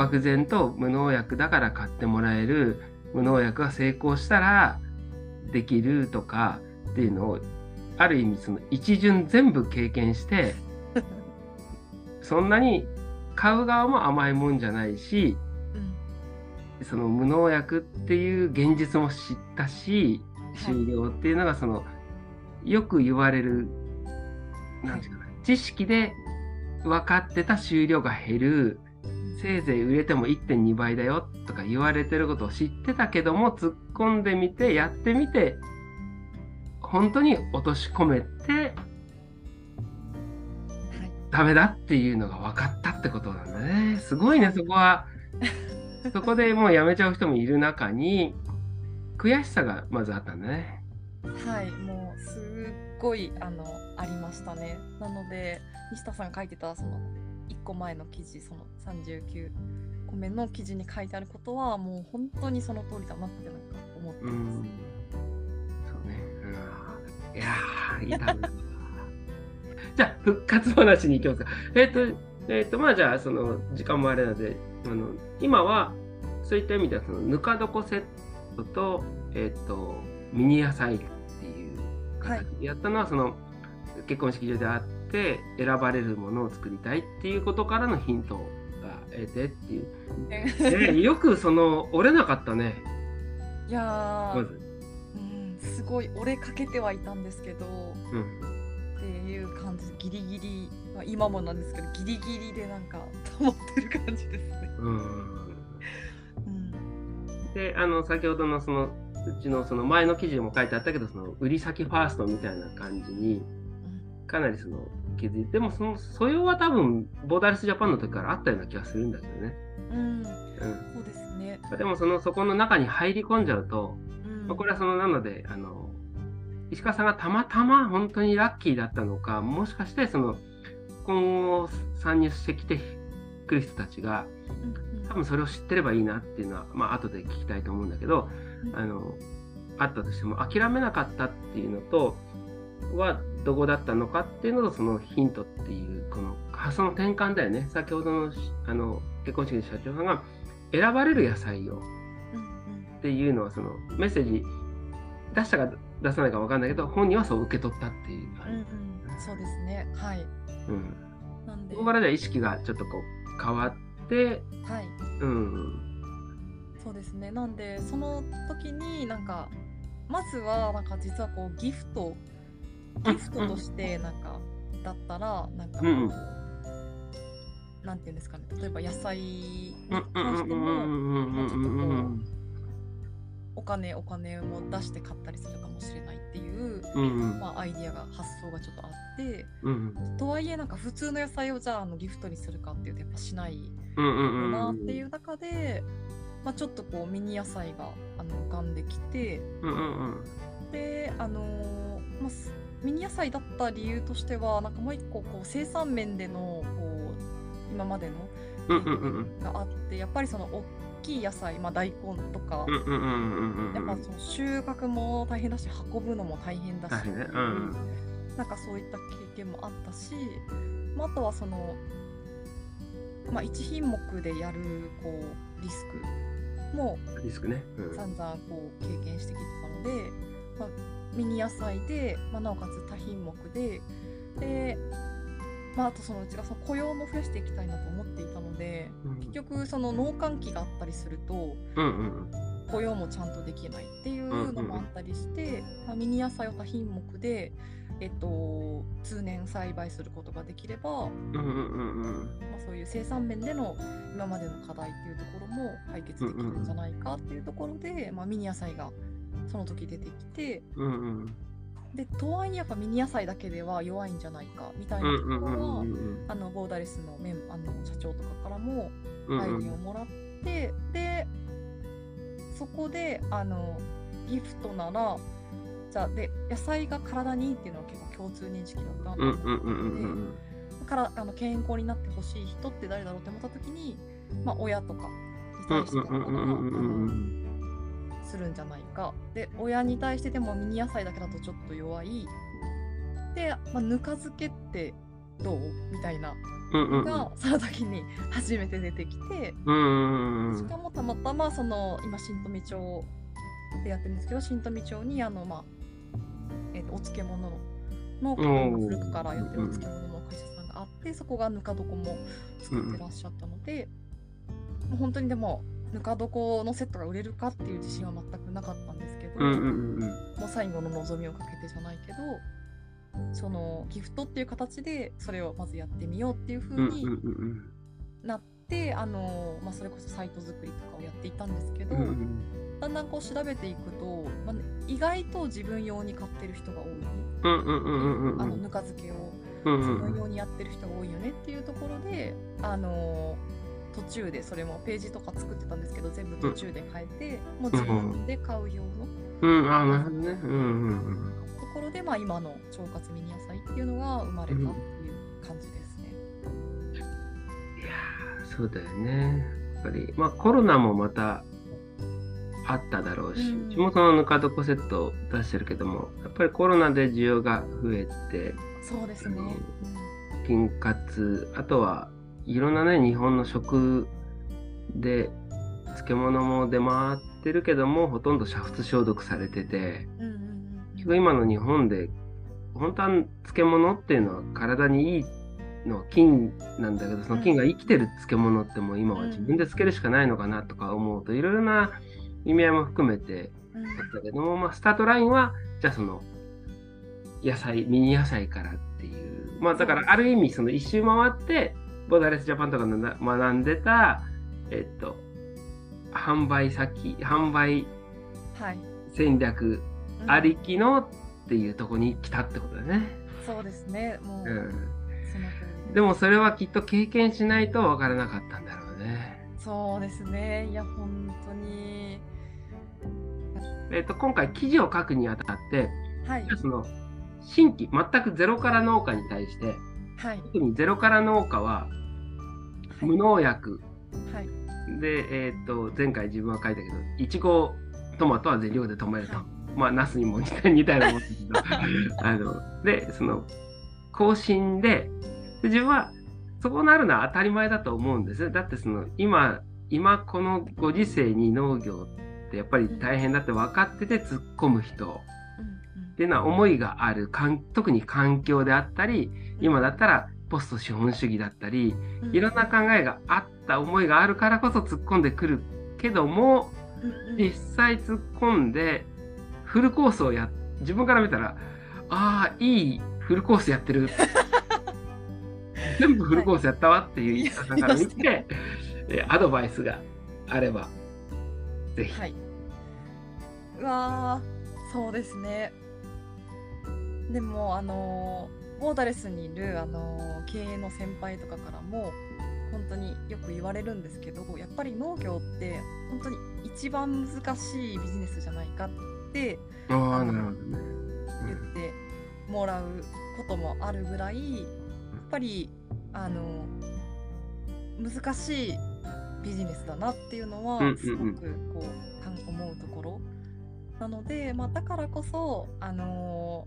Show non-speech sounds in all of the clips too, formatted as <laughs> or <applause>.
漠然と無農薬だから買ってもらえる無農薬が成功したらできるとかっていうのをある意味その一巡全部経験して <laughs> そんなに買う側も甘いもんじゃないしうんその無農薬っていう現実も知ったし終了っていうのがそのよく言われるなんていうかな知識で分かってた収量が減るせいぜい売れても1.2倍だよとか言われてることを知ってたけども突っ込んでみてやってみて本当に落とし込めてはいダメだっていうのが分かったってことなんだね。すごいねそこは。<laughs> そこでもうやめちゃう人もいる中に悔しさがまずあったんだね。はい、もうすっごいあのありましたね。なので西田さんが書いてたその1個前の記事その39個目の記事に書いてあることはもう本当にその通りだなってなんか思ってます。ん。そうね。うんいやーいいな <laughs> じゃあ復活話に行きますか。えっ、とえっ、とまあじゃあその時間もあれなのであの今はそういった意味ではそのぬか床セットとえっ、とミニ野菜っていう形でやったのは、その結婚式場であってて選ばれるものを作りたいっていうことからのヒントが得てっていう、<laughs> ね、よくその折れなかったね。いやー、まず。うん、すごい折れかけてはいたんですけどうん。っていう感じギリギリ、まあ、今もなんですけどギリギリでなんか保ってる感じですね。うん。うん、であの先ほどのそのうちのその前の記事にも書いてあったけどその売り先ファーストみたいな感じにかなりその気づいてでもその素養は多分ボーダレスジャパンの時からあったような気がするんだけどね、うん、うそうですね。ん、でもそのそこの中に入り込んじゃうと、うん。まあこれはそのなのであの石川さんがたまたま本当にラッキーだったのかもしかしてその今後参入してきてくる人たちが多分それを知ってればいいなっていうのは、まあ後で聞きたいと思うんだけど、うん。あのあったとしても諦めなかったっていうのとはどこだったのかっていうのとそのヒントっていうこの発想の転換だよね。先ほどのしあの結婚式の社長さんが選ばれる野菜をっていうのはそのメッセージ出したか出さないか分かんないけど本人はそう受け取ったっていううん感うん、そうですね。はい。じ、うん、なんで、そこからじゃあ意識がちょっとこう変わってはい、うん。そうですね。なんで、その時になんか、まずはなんか実はこうギフト、ギフトとしてなんかだったらなんかこう、うんうんなんていうんですかね。例えば野菜に関してもうんうんうんうお金お金も出して買ったりするかもしれないっていう、うんうんまあアイディアが発想がちょっとあって、うんとはいえなんか普通の野菜をじゃああのギフトにするかっていうとやっぱしないうんうんうんなっていう中で、まあ、ちょっとこうミニ野菜があの浮かんできてうんうんうんであのーまあすミニ野菜だった理由としてはなんかもう一個こう生産面でのこう今までのがあってやっぱりその大きい野菜、まあ、大根とか、うんうんうんうんうんやっぱその収穫も大変だし運ぶのも大変だし、ねうんなんかそういった経験もあったし、まあ、あとはその、まあ、1品目でやるこうリスクもリスクね。うん。散々こう経験してきてたので、まあ、ミニ野菜で、まあ、なおかつ多品目でで、まあ、あとそのうちがその雇用も増やしていきたいなと思っていたので結局その農閑期があったりするとうんうん雇用もちゃんとできないっていうのもあったりして、まあ、ミニ野菜を多品目で、えっと、通年栽培することができれば、まうんうんうんうん。あ、そういう生産面での今までの課題っていうところも解決できるんじゃないかっていうところで、まあ、ミニ野菜がその時出てきてうんうん。でとはいえやっぱミニ野菜だけでは弱いんじゃないかみたいなうんうんところは、うんうん。あのボーダレスのメンあの社長とかからもうんアイデアをもらって、でそこであのギフトならじゃあで野菜が体にいいっていうのは結構共通認識だったんだうんと思うんうんうんってうん。だからあの健康になってほしい人って誰だろうって思った時に、まあ、親とかに対してだったら、するんじゃないか。で親に対してでもミニ野菜だけだとちょっと弱い。で、まあ、ぬか漬けってどう？みたいな。うんうんうん。がその時に初めて出てきて、うんうんうんしかもたまたまその今新富町でやってるんですけど新富町にあのまあ、えー、とお漬物の古くからやってるお漬物の会社さんがあってそこがぬか床も作ってらっしゃったので、もう本当にでもぬか床のセットが売れるかっていう自信は全くなかったんですけど、うんうんうんもう最後の望みをかけてじゃないけどそのギフトっていう形でそれをまずやってみようっていう風になって、あのまあ、それこそサイト作りとかをやっていたんですけど、うんうん。だんだんこう調べていくと、まあね意外と自分用に買ってる人が多い、うんうんあのぬか漬けをうん自うん。分用にやってる人が多いよねっていうところで、あの途中でそれもページとか作ってたんですけど全部途中で変えて、もう自分で買う用のうん。あなるほどね。うんうんうん。ところで、まあ、今の腸活ミニ野菜っていうのが生まれたっていう感じですね。いやーそうだよね。やっぱりまあコロナもまたあっただろうし、うん。うちもそのぬか床セットを出してるけどもやっぱりコロナで需要が増えてそうですね。うん。菌活あとはいろんなね日本の食で漬物も出回ってるけどもほとんど煮沸消毒されてて今の日本で本当は漬物っていうのは体にいいのは菌なんだけどその菌が生きてる漬物ってもう今は自分で漬けるしかないのかなとか思うといろいろな意味合いも含めてうん。だったけども、まあ、スタートラインはじゃあその野菜ミニ野菜からっていう。まあだからある意味その一周回ってボーダレスジャパンとか学んでたえっと販売先販売はい。戦略うんありきのっていうとこに来たってことだね。そうですね。もう、うん、でもそれはきっと経験しないと分からなかったんだろうね。そうですね。いや、本当に。えっと今回記事を書くにあたってはい。その新規全くゼロから農家に対してはい。特にゼロから農家は無農薬。はい。で、えっと前回自分は書いたけどいちごトマトは全量で止めると、はい。まあナスにも似た似たようなもんですけど。<laughs> あのでその更新でで自分はそうなるのは当たり前だと思うんです。よだってその今今このご時世に農業ってやっぱり大変だって分かってて突っ込む人。うん。っていうのは思いがあるかん特に環境であったりうん今だったらポスト資本主義だったりうんいろんな考えがあった思いがあるからこそ突っ込んでくるけども実際突っ込んでフルコースをや自分から見たらああいいフルコースやってる全部フルコースやったわっていう言い方から見て、<laughs> えアドバイスがあればぜひ。はい。うわーそうですね。でも、あのーボーダレスにいる、あのー経営の先輩とかからも、本当によく言われるんですけど、やっぱり農業って、本当に一番難しいビジネスじゃないかってああなるほどね。言ってもらうこともあるぐらい、やっぱり、あの難しいビジネスだなっていうのはすごくこう思うところ。なので、まあ、だからこそ、あの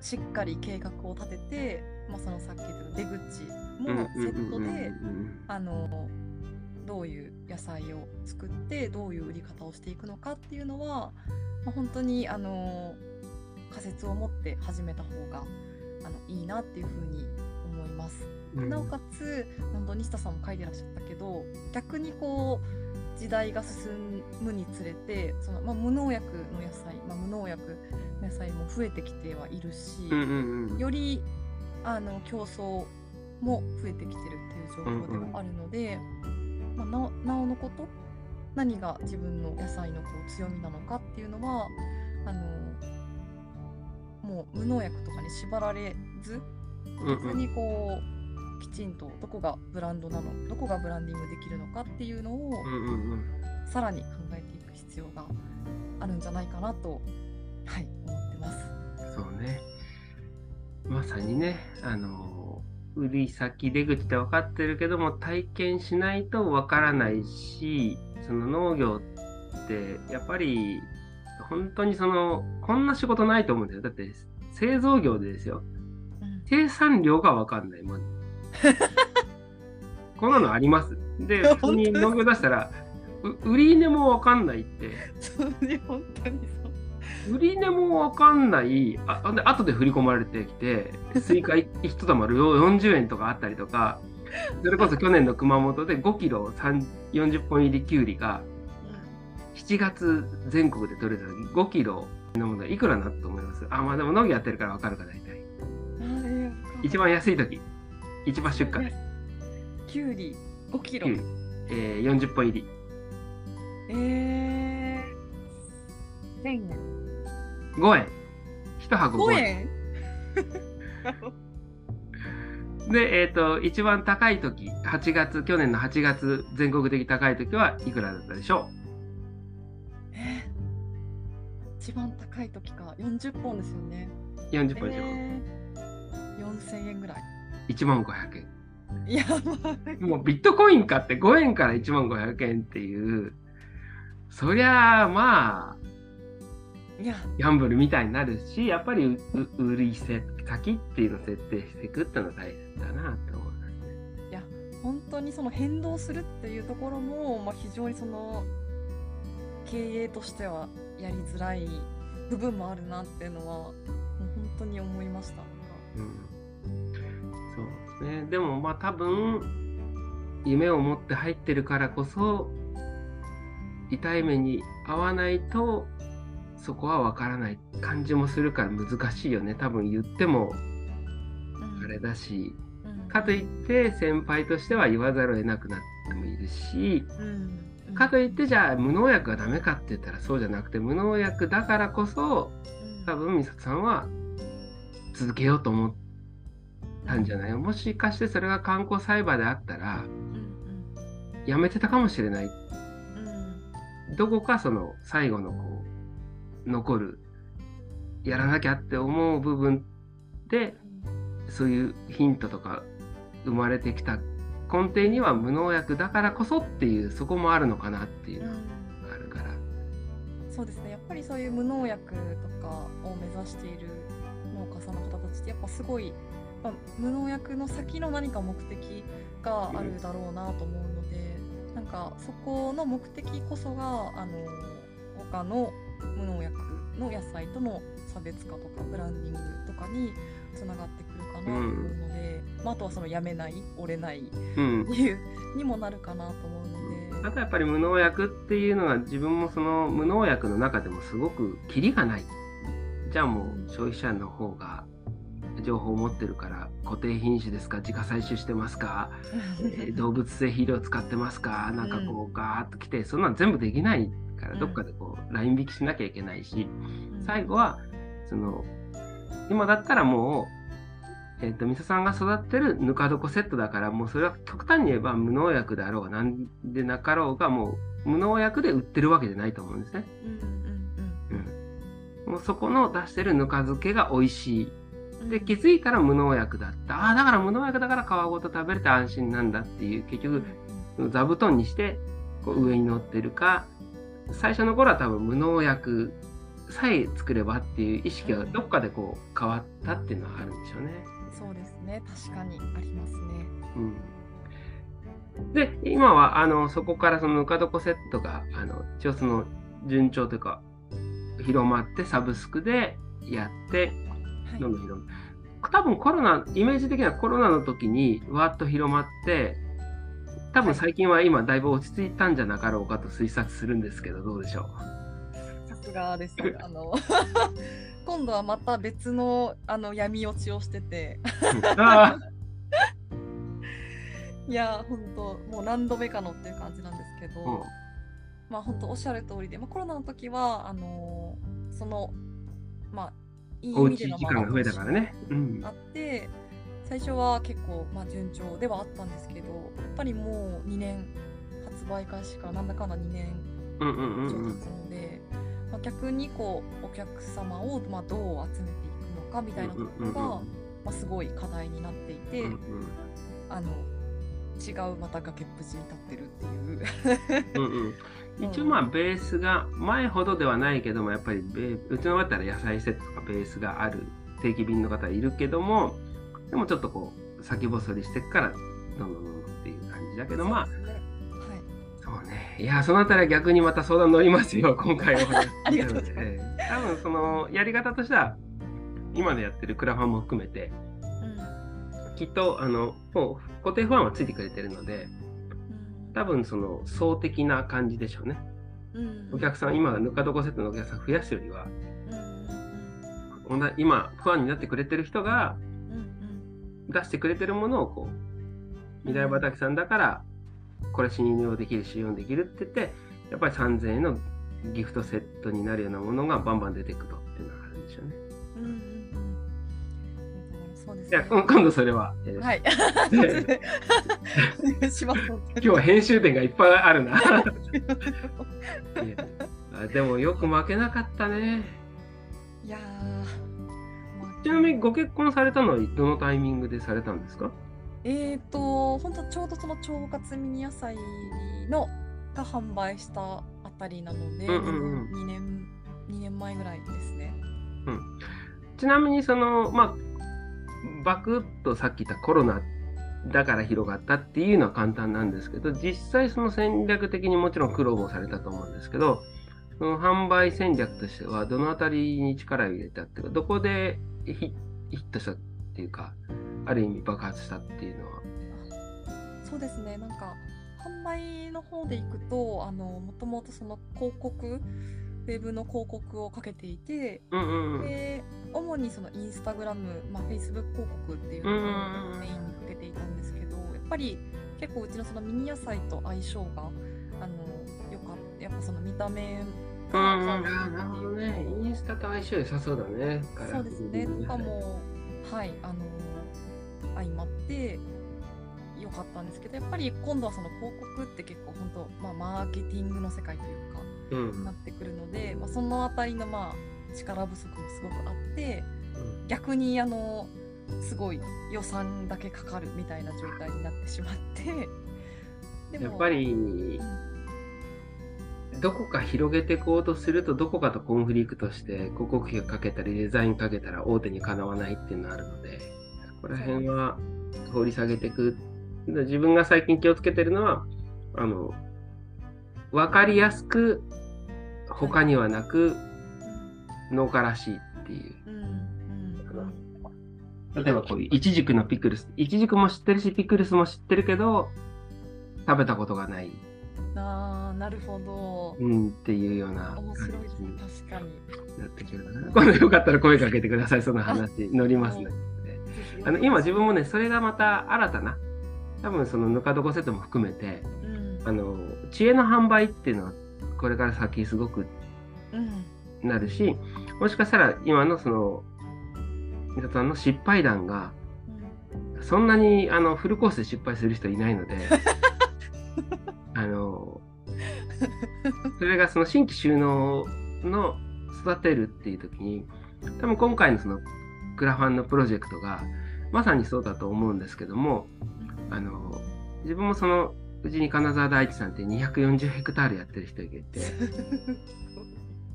しっかり計画を立てて、まあ、そのさっき言った出口うんもセットでどういう野菜を作ってどういう売り方をしていくのかっていうのは、まあ、本当にあの仮説を持って始めた方があのいいなっていうふうに思います。うんなおかつ本当西田さんも書いてらっしゃったけど逆にこう時代が進むにつれてその、まあ、無農薬の野菜、まあ、無農薬の野菜も増えてきてはいるし、うんうんうん。よりあの競争も増えてきてるっていう状況ではあるので、まあ、なおなおのこと何が自分の野菜のこう強みなのかっていうのはあのもう無農薬とかに縛られずうん普通にこうきちんとどこがブランドなのどこがブランディングできるのかっていうのをさらに考えていく必要があるんじゃないかなと、はい、思ってます。そうね。まさにね、あの、売り先出口って分かってるけども、体験しないと分からないし、その農業って、やっぱり、本当にその、こんな仕事ないと思うんだよ。だって、製造業でですよ。うん生産量が分かんない。もう <laughs> こんなのあります。で、<laughs> 普通に農業出したら、う売り値もわかんないって、そうね、本当にそう。売り値もわかんない、ああで後で振り込まれてきて、スイカ1 <laughs> 玉40円とかあったりとか、それこそ去年の熊本で5キロ3 40本入りきゅうりが7月全国で取れた時5キロのものいくらなと思います？あ、まあでも農業やってるからわかるか大体。一番安い時、一番出荷です。きゅうり5キロきゅう。り、えー、40本入り。えー、1000円。5円。1箱5 5円。円？<laughs> で、えっ、と、一番高い時、8月、去年の8月、全国的高い時はいくらだったでしょえー一番高い時か40本ですよね。う ?40 本以上。えー、4000円ぐらい。1万500円。やばい。もうビットコイン買って5円から1万500円っていう、そりゃあまあ、いや、ギャンブルみたいになるし、やっぱり売り先っていうのを設定していくっていうのは大切だなって思いますね。本当にその変動するっていうところも、まあ、非常にその経営としてはやりづらい部分もあるなっていうのはもう本当に思いました。うん、そうですね。でもまあ多分夢を持って入ってるからこそ痛い目に遭わないとそこは分からない感じもするから難しいよね。多分言ってもうん。あれだし、うん。かといって先輩としては言わざるを得なくなってもいるし、うんうん。かといってじゃあ無農薬がダメかって言ったらそうじゃなくて無農薬だからこそうん。多分美里さんは続けようと思ったんじゃない？もしかしてそれが観光栽培であったらうんやめてたかもしれない。うんうんどこかその最後のこう残るやらなきゃって思う部分でそういうヒントとか生まれてきた根底には無農薬だからこそっていうそこもあるのかなっていうのがあるから。そうですね。やっぱりそういう無農薬とかを目指している農家さんの方たちってやっぱすごい、まあ、無農薬の先の何か目的があるだろうなと思うので、なんかそこの目的こそがあの他の無農薬の野菜との差別化とかブランディングとかにつながってくるかなと思うので、まあ、あとはそのやめない折れないうん理由にもなるかなと思うので。あとやっぱり無農薬っていうのは自分もその無農薬の中でもすごくキリがない。じゃあもう消費者の方が情報を持ってるから固定品種ですか？自家採取してますか、えー <laughs> 動物性肥料使ってますか？なんかこうガーッと来てそんなん全部できないからうん。どっかでこうライン引きしなきゃいけないしうん。最後はその今だったらもう、えー、とみそさんが育ってるぬか床セットだからもうそれは極端に言えば無農薬であろうがなんでなかろうがもう無農薬で売ってるわけじゃないと思うんですね。うん。うん。もうそこの出してるぬか漬けが美味しい。うんで気づいたら無農薬だった。ああだから無農薬だから皮ごと食べれて安心なんだっていう結局座布団にしてこう上に乗ってるか最初の頃は多分無農薬さえ作ればっていう意識がどっかでこう変わったっていうのはあるんでしょうね。そうですね確かにありますね。うん、で今はあのそこからそのぬか床セットがあの一応その順調というか広まってサブスクでやってはいどんどん広まって多分コロナイメージ的にはコロナの時にわーっと広まって多分最近は今だいぶ落ち着いたんじゃなかろうかと推察するんですけどどうでしょさすがです。<laughs> あの <laughs> 今度はまた別のあの闇落ちをしてて、<laughs> いや本当もう何度目かのっていう感じなんですけど、ーうん。まあ本当おっしゃる通りで、まあコロナの時はあのそのまあいい意味でのち時間が増えたからね。うん。あって最初は結構まあ順調ではあったんですけどやっぱりもう2年発売開始からなんだかんだ2年以上うん経つので、まあ、逆にこうお客様をまあどう集めていくのかみたいなところが、まあ、すごい課題になっていて、うん。あの違うまた崖っぷちに立ってるっていう。うんうん。一応まあベースが前ほどではないけどもやっぱりうちの方だったら野菜セットとかベースがある定期便の方いるけどもでもちょっとこう先細りしてからどんどんどんどんっていう感じだけどまあそうね。はい。やそのあたりは逆にまた相談乗りますよ <laughs> 今回は。ありがとうございます。ええ。多分そのやり方としては今でやってるクラファンも含めてきっとあのもう固定ファンはついてくれてるので多分その層的な感じでしょうね。うん。うんお客さん今ぬか床セットのお客さん増やすよりはうん。今ファンになってくれてる人が出してくれてるものをこう未来畑さんだからこれ信用できる使用できるって言ってやっぱり3000円のギフトセットになるようなものがバンバン出てくとっていうのがあるんでしょうね。いや今度それは、えーはい <laughs> 今日は編集点がいっぱいあるな。<laughs> でもよく負けなかったね。いやちなみにご結婚されたのはどのタイミングでされたんですか？えーと本当ちょうどその腸活ミニ野菜のが販売したあたりなので、うんうんうん。2年2年前ぐらいですね。ちなみにそのまあバクッとさっき言ったコロナだから広がったっていうのは簡単なんですけど実際その戦略的にもちろん苦労もされたと思うんですけどその販売戦略としてはどのあたりに力を入れたっていうかどこでヒットしたっていうかある意味爆発したっていうのは。そうですねなんか販売の方でいくともともとその広告ウェブの広告をかけていてうんうんうんで主にそのインスタグラム、まあ、フェイスブック広告っていうのをメインにかけていたんですけどやっぱり結構うちのそのミニ野菜と相性があのよかったやっぱその見た目うんうん、あーなるほどね。インスタと相性良さそうだね。そうですねとかもはいあの相まって良かったんですけどやっぱり今度はその広告って結構本当まあマーケティングの世界というかうん。なってくるので、まあ、そのあたりのまあ力不足もすごくあって逆にあのすごい予算だけかかるみたいな状態になってしまって。でもやっぱりうん。どこか広げていこうとするとどこかとコンフリクトして広告費をかけたりデザインかけたら大手にかなわないっていうのがあるのでここら辺は掘り下げていく。で自分が最近気をつけてるのはあの分かりやすく他にはなく農家らしいっていう。例えばこういうイチジクのピクルス。イチジクも知ってるしピクルスも知ってるけど食べたことがない、あーなるほど。うん、っていうような感面白いですじにね確かに。なってくるかな。今度よかったら声かけてください、その話、<laughs> 乗りますね。あの今自分もね、それがまた新たな、多分そのぬか床セットも含めて、うん。あの、知恵の販売っていうのは、これから先すごくうん。なるし、もしかしたら今のその、皆さんの失敗談が、うんそんなにあのフルコースで失敗する人いないので、<laughs> あの、それがその新規収納の育てるっていう時に、多分今回のそのクラファンのプロジェクトがまさにそうだと思うんですけども、あの、自分もそのうちに金沢大地さんって240ヘクタールやってる人がいて、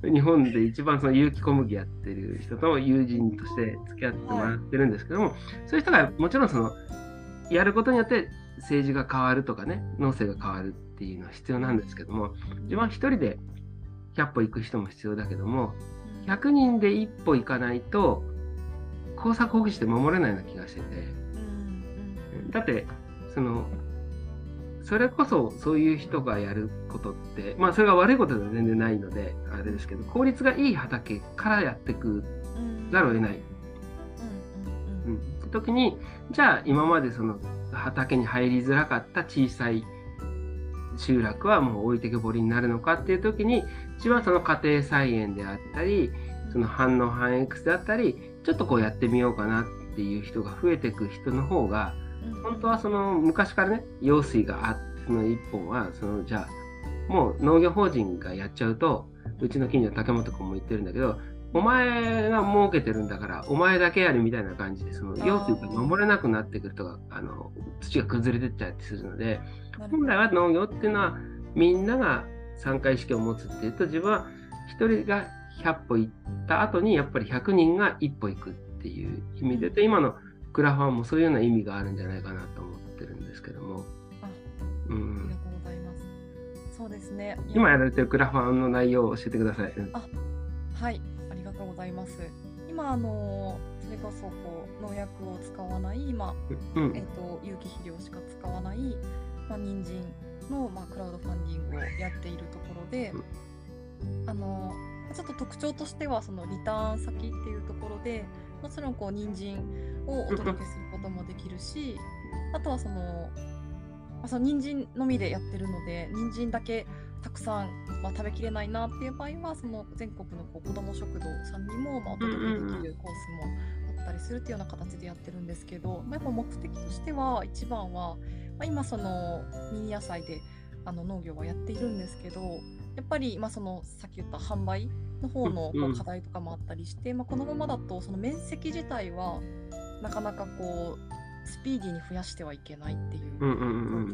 <laughs> 日本で一番その有機小麦やってる人と友人として付き合ってもらってるんですけども、そういう人がもちろんそのやることによって政治が変わるとかね農政が変わるっていうのは必要なんですけども自分は一人で100歩行く人も必要だけども100人で一歩行かないと工作放棄して守れないような気がしてて。うん。だってそのそれこそそういう人がやることってまあそれが悪いことでは全然ないのであれですけど効率がいい畑からやっていくうんざるを得ない。うんうんうん、って時にじゃあ今までその畑に入りづらかった小さい集落はもう置いてけぼりになるのかっていう時に一番その家庭菜園であったりその反応反 X であったりちょっとこうやってみようかなっていう人が増えていく人の方がうん本当はその昔からね用水があってその一本はそのじゃあもう農業法人がやっちゃうとうちの近所の竹本君も言ってるんだけどお前が儲けてるんだからお前だけやるみたいな感じでその用水が守れなくなってくるとかあの土が崩れてっちゃったりするので本来は農業っていうのはみんなが参加意識を持つっていうと自分は一人が100歩行った後にやっぱり100人が一歩行くっていう意味でと今のクラファンもそういうような意味があるんじゃないかなと思ってるんですけども。あありうん、がとうございます。そうですね。今やられてるクラファンの内容を教えてください。うんあはい、ありがとうございます。今、あのそれこそこう農薬を使わない、まあうんえっと有機肥料しか使わない、まあ、人参の、まあ、クラウドファンディングをやっているところで、あのちょっと特徴としてはそのリターン先っていうところでもちろんこう人参をお届けすることもできるしあとはその,、まあ、その人参のみでやってるので人参だけたくさん、まあ、食べきれないなっていう場合はその全国のこう子ども食堂さんにも、まあ、お届けできるコースもあったりするっていうような形でやってるんですけど、まあ、やっぱ目的としては一番は、まあ、今そのミニ野菜であの農業はやっているんですけどやっぱり、まあ、そのさっき言った販売の方のこうん。課題とかもあったりして、まあ、このままだとその面積自体はなかなかこうスピーディーに増やしてはいけないっていう状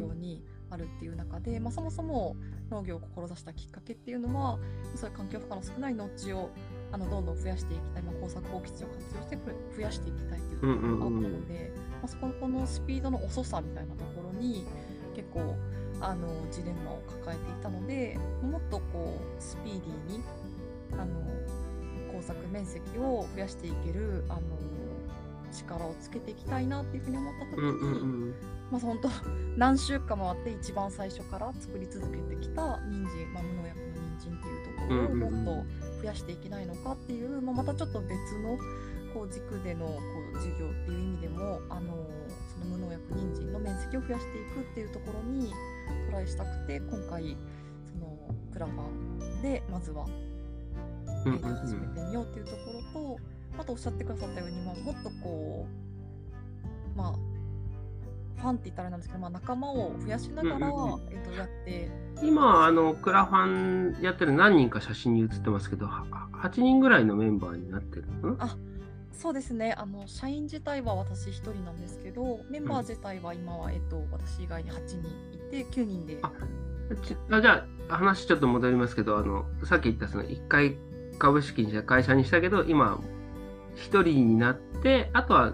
況にあるっていう中で、まあ、そもそも農業を志したきっかけっていうのはそういう環境負荷の少ない農地をあのどんどん増やしていきたい、まあ、耕作放棄地を活用してふ増やしていきたいっていうところがあったので、まあ、そこのこのスピードの遅さみたいなところに結構あのジレンマを抱えていたのでもっとこうスピーディーにあの耕作面積を増やしていけるあの力をつけていきたいなっていうふうに思った時に、うんうんうん。まあ本当何週間もあって一番最初から作り続けてきた人参、まあ、無農薬の人参っていうところをもっと増やしていけないのかっていう、まあ、またちょっと別のこう軸でのこう事業っていう意味でもあのその無農薬人参の面積を増やしていくっていうところにトライしたくて今回そのクラファンでまずはうんうんえーと始めてみようっていうところと、あとおっしゃってくださったように、まあ、もっとこう、まあ、ファンって言ったらなんですけど、まあ、仲間を増やしながら、うんうんうん。えー、とやって、今、あの、クラファンやってる何人か写真に写ってますけど、は8人ぐらいのメンバーになってるのかな？あそうですねあの、社員自体は私1人なんですけど、メンバー自体は今は、えっと私以外に8人いて、9人で。あちあじゃあ、話ちょっと戻りますけど、あの、さっき言ったその1回株式会社にしたけど、今、1人になって、あとは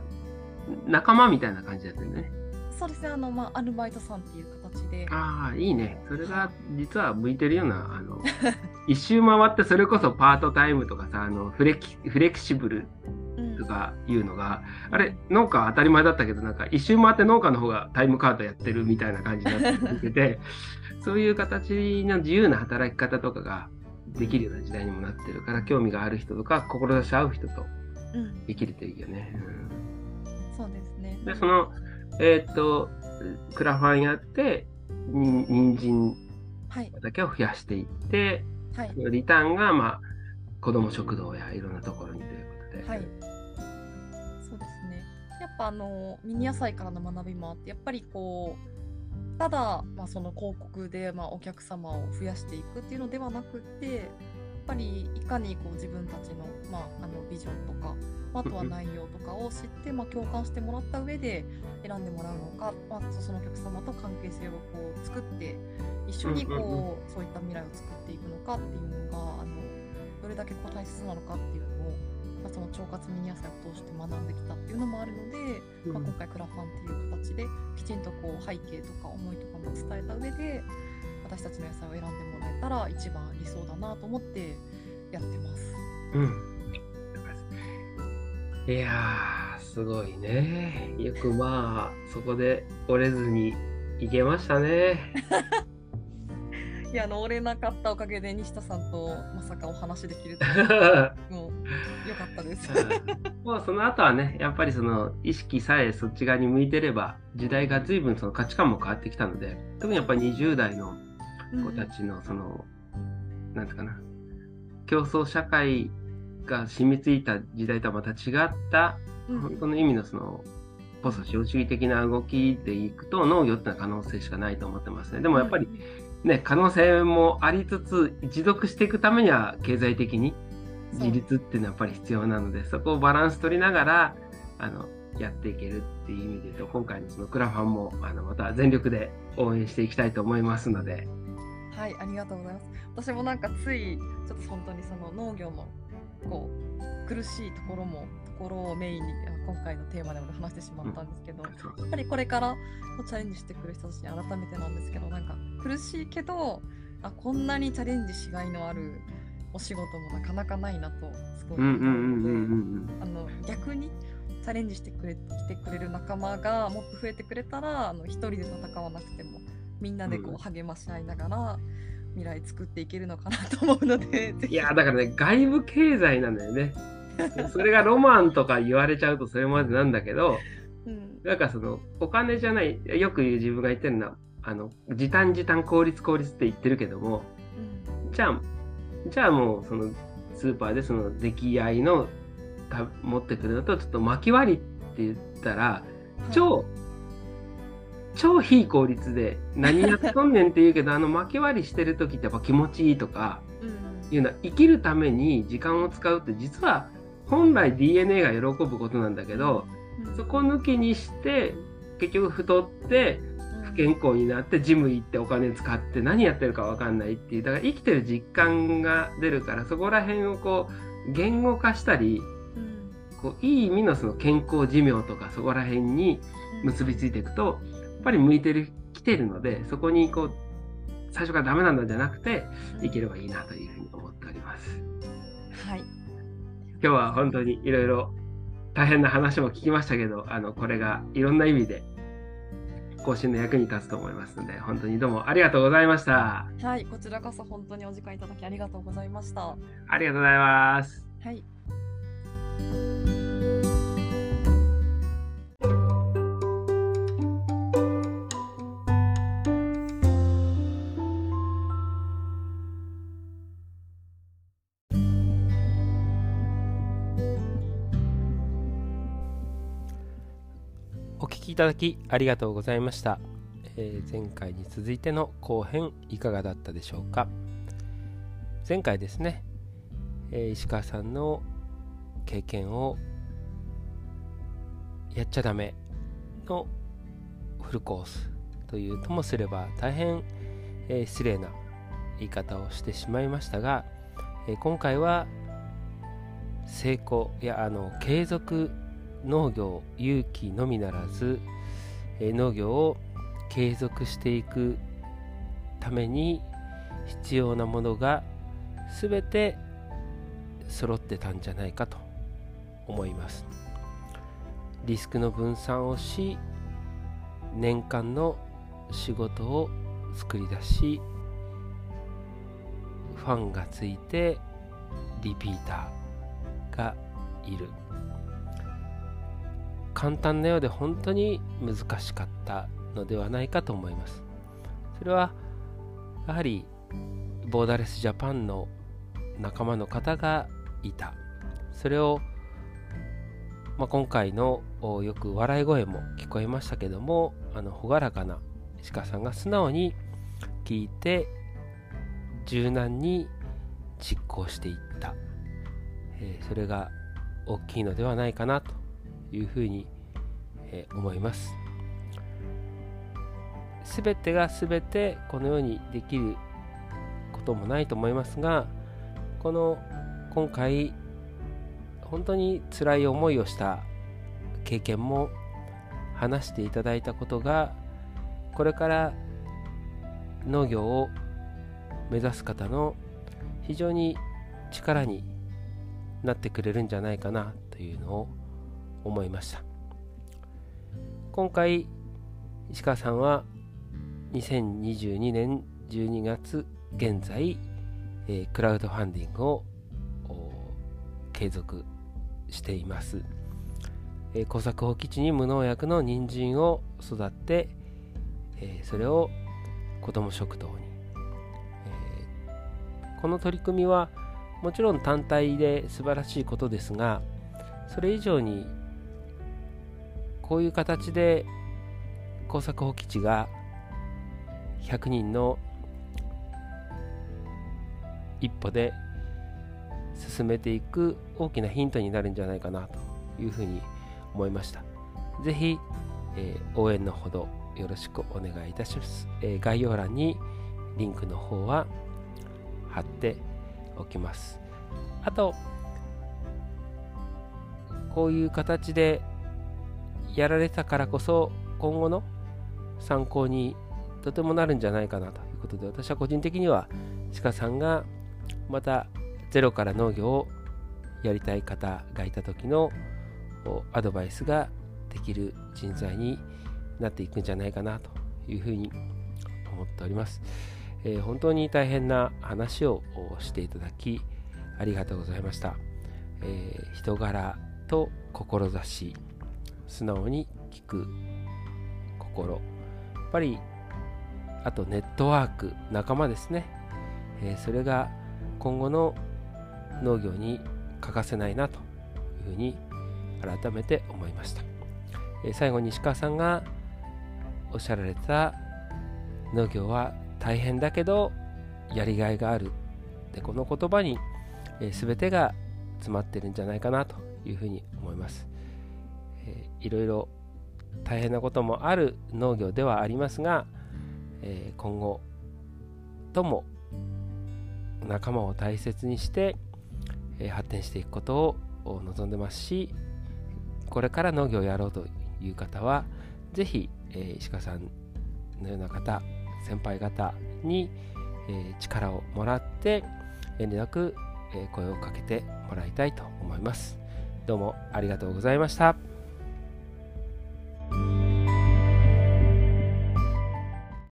仲間みたいな感じだったよね。そうですねあの、まあ、アルバイトさんっていう形で。ああ、いいね。それが実は向いてるような、あの、<laughs> 一周回ってそれこそパートタイムとかさ、あのフレキフレキシブルうんとかいうのが、あれ、農家は当たり前だったけど、なんか一周回って農家の方がタイムカードやってるみたいな感じになってきてて、<laughs> そういう形の自由な働き方とかができるような時代にもなってるから、興味がある人とか、志し合う人とうん、できるといいよね。そうですねうん、で、その、えーっと、クラファンやって、に人参はい、畑を増やしていって、はい、リターンが、まあ、子ども食堂やいろんなところにということで。はい。ぱあのミニ野菜からの学びもあって、やっぱりこうただまあその広告でまあお客様を増やしていくっていうのではなくって、やっぱりいかにこう自分たちのまああのビジョンとか、あとは内容とかを知ってまあ共感してもらった上で選んでもらうのか、まあそのお客様と関係性をこう作って一緒にこうそういった未来を作っていくのかっていうのがあのどれだけこう大切なのかっていうのを、腸活ミニ野菜を通して学んできたっていうのもあるので、まあ、今回クラファンっていう形できちんとこう背景とか思いとかも伝えた上で私たちの野菜を選んでもらえたら一番理想だなと思ってやってます。うん。いやー、すごいね。よくまあ、そこで折れずにいけましたね。<laughs> いやあの折れなかったおかげで西田さんとまさかお話できると <laughs> う <laughs> よかったです。もうその後はね、やっぱりその意識さえそっち側に向いてれば、時代が随分その価値観も変わってきたので、特にやっぱり20代の子たちのその、なんていうかな、競争社会が染みついた時代とはまた違った、うん本当の意味のその、ポスト資本主義的な動きでいくと農業ってのは可能性しかないと思ってますね。でもやっぱりね、可能性もありつつ、持続していくためには経済的に自立っていうのはやっぱり必要なので、そこをバランス取りながら、あの、やっていけるっていう意味で言うと、今回のそのクラファンも、あの、また全力で応援していきたいと思いますので、はい、ありがとうございます。私もなんかつい、ちょっと本当にその農業のこう苦しいところもところをメインに今回のテーマでも話してしまったんですけど、やっぱりこれからチャレンジしてくる人たちに改めてなんですけどなんか苦しいけどあこんなにチャレンジしがいのあるお仕事もなかなかないなとすごい逆にチャレンジしてくれ来てくれる仲間がもっと増えてくれたらあの一人で戦わなくてもみんなでこう励まし合いながら、未来作っていけるのかなと思うのでいやだからね外部経済なんだよね。<laughs> それがロマンとか言われちゃうとそれまでなんだけど、うん、なんかそのお金じゃないよく言う自分が言ってるのはあの時短時短効率効率って言ってるけども、うん、じゃあじゃあもうそのスーパーでその出来合いの持ってくるのとちょっと巻き割りって言ったら超、はい、超非効率で何やっとんねんって言うけどあの巻き割りしてる時ってやっぱ気持ちいいとか、うん、いうのは生きるために時間を使うって実は本来 DNA が喜ぶことなんだけど、うん、そこ抜きにして結局太って不健康になってジム行ってお金使って何やってるか分かんないっていうだから生きてる実感が出るからそこら辺をこう言語化したりこういい意味のその健康寿命とかそこら辺に結びついていくとやっぱり向いてる来てるのでそこにこう最初からダメなんだじゃなくていければいいなというふうに思っております。はい今日は本当にいろいろ大変な話も聞きましたけどあのこれがいろんな意味で更新の役に立つと思いますので本当にどうもありがとうございました。はいこちらこそ本当にお時間いただきありがとうございました。ありがとうございます。はいただきありがとうございました、えー、前回に続いての後編いかがだったでしょうか。前回ですね、えー、石川さんの経験をやっちゃダメのフルコースというともすれば大変、えー、失礼な言い方をしてしまいましたが、えー、今回は成功やあの継続農業勇気のみならず、え農業を継続していくために必要なものが全て揃ってたんじゃないかと思います。リスクの分散をし年間の仕事を作り出しファンがついてリピーターがいる。簡単なようで本当に難しかったのではないかと思います。それはやはりボーダレスジャパンの仲間の方がいた。それを、まあ、今回のよく笑い声も聞こえましたけどもあの朗らかな石川さんが素直に聞いて柔軟に実行していった、えー、それが大きいのではないかなというふうに、え思います。すべてがすべてこのようにできることもないと思いますがこの今回本当に辛い思いをした経験も話していただいたことがこれから農業を目指す方の非常に力になってくれるんじゃないかなというのを思いました。今回石川さんは2022年12月現在、えー、クラウドファンディングを継続しています、えー、耕作放棄地に無農薬の人参を育って、えー、それを子ども食堂に、えー、この取り組みはもちろん単体で素晴らしいことですがそれ以上にこういう形で耕作放棄地が100人の一歩で進めていく大きなヒントになるんじゃないかなというふうに思いました。ぜひ、えー、応援のほどよろしくお願いいたします。えー、概要欄にリンクの方は貼っておきます。あと、こういう形でやられたからこそ今後の参考にとてもなるんじゃないかなということで私は個人的には鹿さんがまたゼロから農業をやりたい方がいた時のアドバイスができる人材になっていくんじゃないかなというふうに思っております、えー、本当に大変な話をしていただきありがとうございました、えー、人柄と志。素直に聞く心。やっぱりあとネットワーク仲間ですね、えー、それが今後の農業に欠かせないなというふうに改めて思いました、えー、最後に石川さんがおっしゃられた農業は大変だけどやりがいがあるでこの言葉に、えー、全てが詰まってるんじゃないかなというふうに思います、えー、いろいろ大変なこともある農業ではありますが、えー、今後とも仲間を大切にして、えー、発展していくことを望んでますしこれから農業をやろうという方は是非、えー、石川さんのような方先輩方に、えー、力をもらって遠慮なく、え声をかけてもらいたいと思います。どうもありがとうございました。